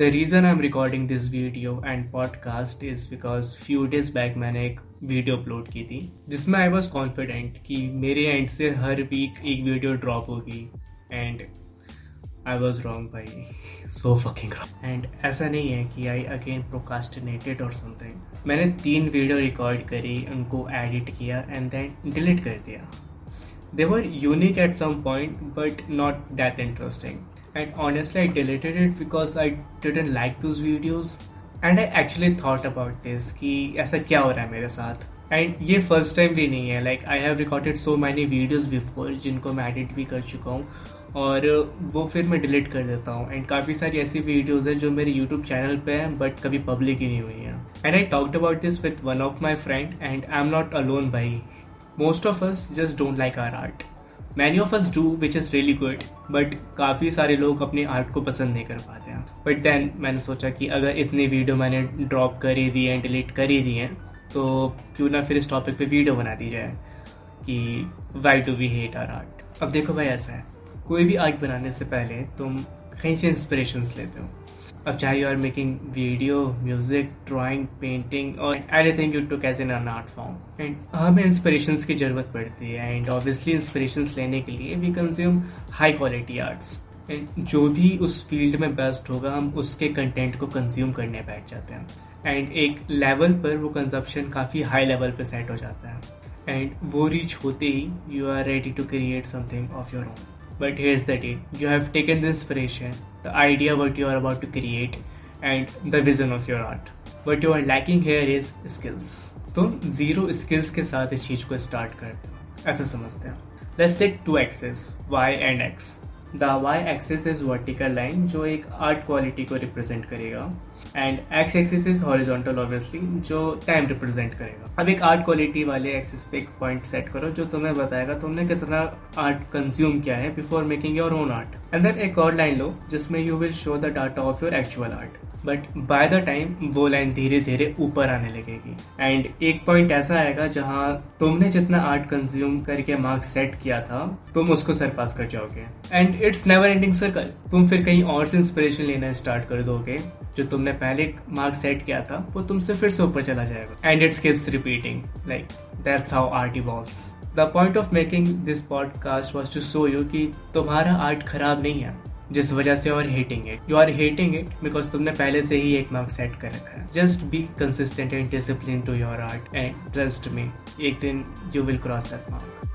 The reason I'm recording this video and podcast is because few days back मैंने एक video upload की थी जिसमें आई वॉज़ कॉन्फिडेंट कि मेरे एंड से हर वीक एक वीडियो ड्रॉप होगी एंड आई वॉज़ रॉन्ग भाई। सो फकिंग एंड ऐसा नहीं है कि आई अगेन प्रोकास्टिनेटेड और समथिंग मैंने तीन वीडियो रिकॉर्ड करी उनको एडिट किया एंड देन डिलीट कर दिया। They were unique at some point, but not that interesting. And honestly, I deleted it because I didn't like those videos. And I actually thought about this कि ऐसा क्या हो रहा है मेरे साथ? एंड ये फ़र्स्ट टाइम भी नहीं है. Like I have recorded so many videos before जिनको मैं एडिट भी कर चुका हूँ. और वो फिर मैं डिलीट कर देता हूँ. एंड काफ़ी सारी ऐसी वीडियोज़ हैं जो मेरे यूट्यूब चैनल पे हैं बट कभी पब्लिक ही नहीं हुई हैं. And I talked about this with one of my friend and I am not alone भाई. Most of us just don't like our art many of us do which is really good but काफ़ी सारे लोग अपने art को पसंद नहीं कर पाते हैं। बट देन मैंने सोचा कि अगर इतनी वीडियो मैंने ड्रॉप कर ही दी हैं डिलीट कर ही दिए हैं तो क्यों ना फिर इस टॉपिक पे वीडियो बना दी जाए कि why do we hate our art अब देखो भाई, ऐसा है। कोई भी आर्ट बनाने से पहले तुम कहीं से इंस्पिरेशंस लेते हो? अब चाहे you are making video music drawing painting और anything you took as in an art form and हमें इंस्पिरेशन की ज़रूरत पड़ती है एंड ऑब्वियसली इंस्पिरेशन लेने के लिए we consume high quality arts and जो भी उस फ़ील्ड में बेस्ट होगा, हम उसके कंटेंट को कंज्यूम करने बैठ जाते हैं. एंड एक लेवल पर वो कंजप्शन काफ़ी हाई लेवल पर सेट हो जाता है. एंड वो रीच होते ही you are ready to create something of your own But here's the deal you have taken the inspiration, the idea what you are about to create, and the vision of your art. What you are lacking here is skills. तुम zero skills के साथ इस चीज़ को start करते हो ऐसा समझते हैं let's take two axes Y and X the Y axis is vertical line जो एक आर्ट क्वालिटी को रिप्रेजेंट करेगा and X axis is horizontal obviously जो टाइम रिप्रेजेंट करेगा। अब एक आर्ट क्वालिटी वाले एक्सिस पे एक पॉइंट सेट करो, जो तुम्हें बताएगा तुमने कितना आर्ट कंज्यूम किया है before making your own art and then एक और लाइन लो, जिसमें you will show the data of your actual art but by the time वो लाइन धीरे धीरे ऊपर आने लगेगी। एंड एक पॉइंट ऐसा आएगा जहाँ तुमने जितना आर्ट कंज्यूम करके मार्क्स सेट किया था, तुम उसको सरपास कर जाओगे। And it's never ending circle तुम फिर कहीं और से इंस्पिरेशन लेना स्टार्ट कर दोगे। जो तुमने पहले मार्क सेट किया था, वो तुमसे फिर से ऊपर चला जाएगा। And it's keeps repeating like that's how art evolves the point of making this podcast was to show you कि तुम्हारा आर्ट खराब नहीं है। जिस वजह से और hating it you are hating it because तुमने पहले से ही एक मार्क सेट कर रखा है. Just be consistent and discipline to your art and trust me एक दिन you will cross that mark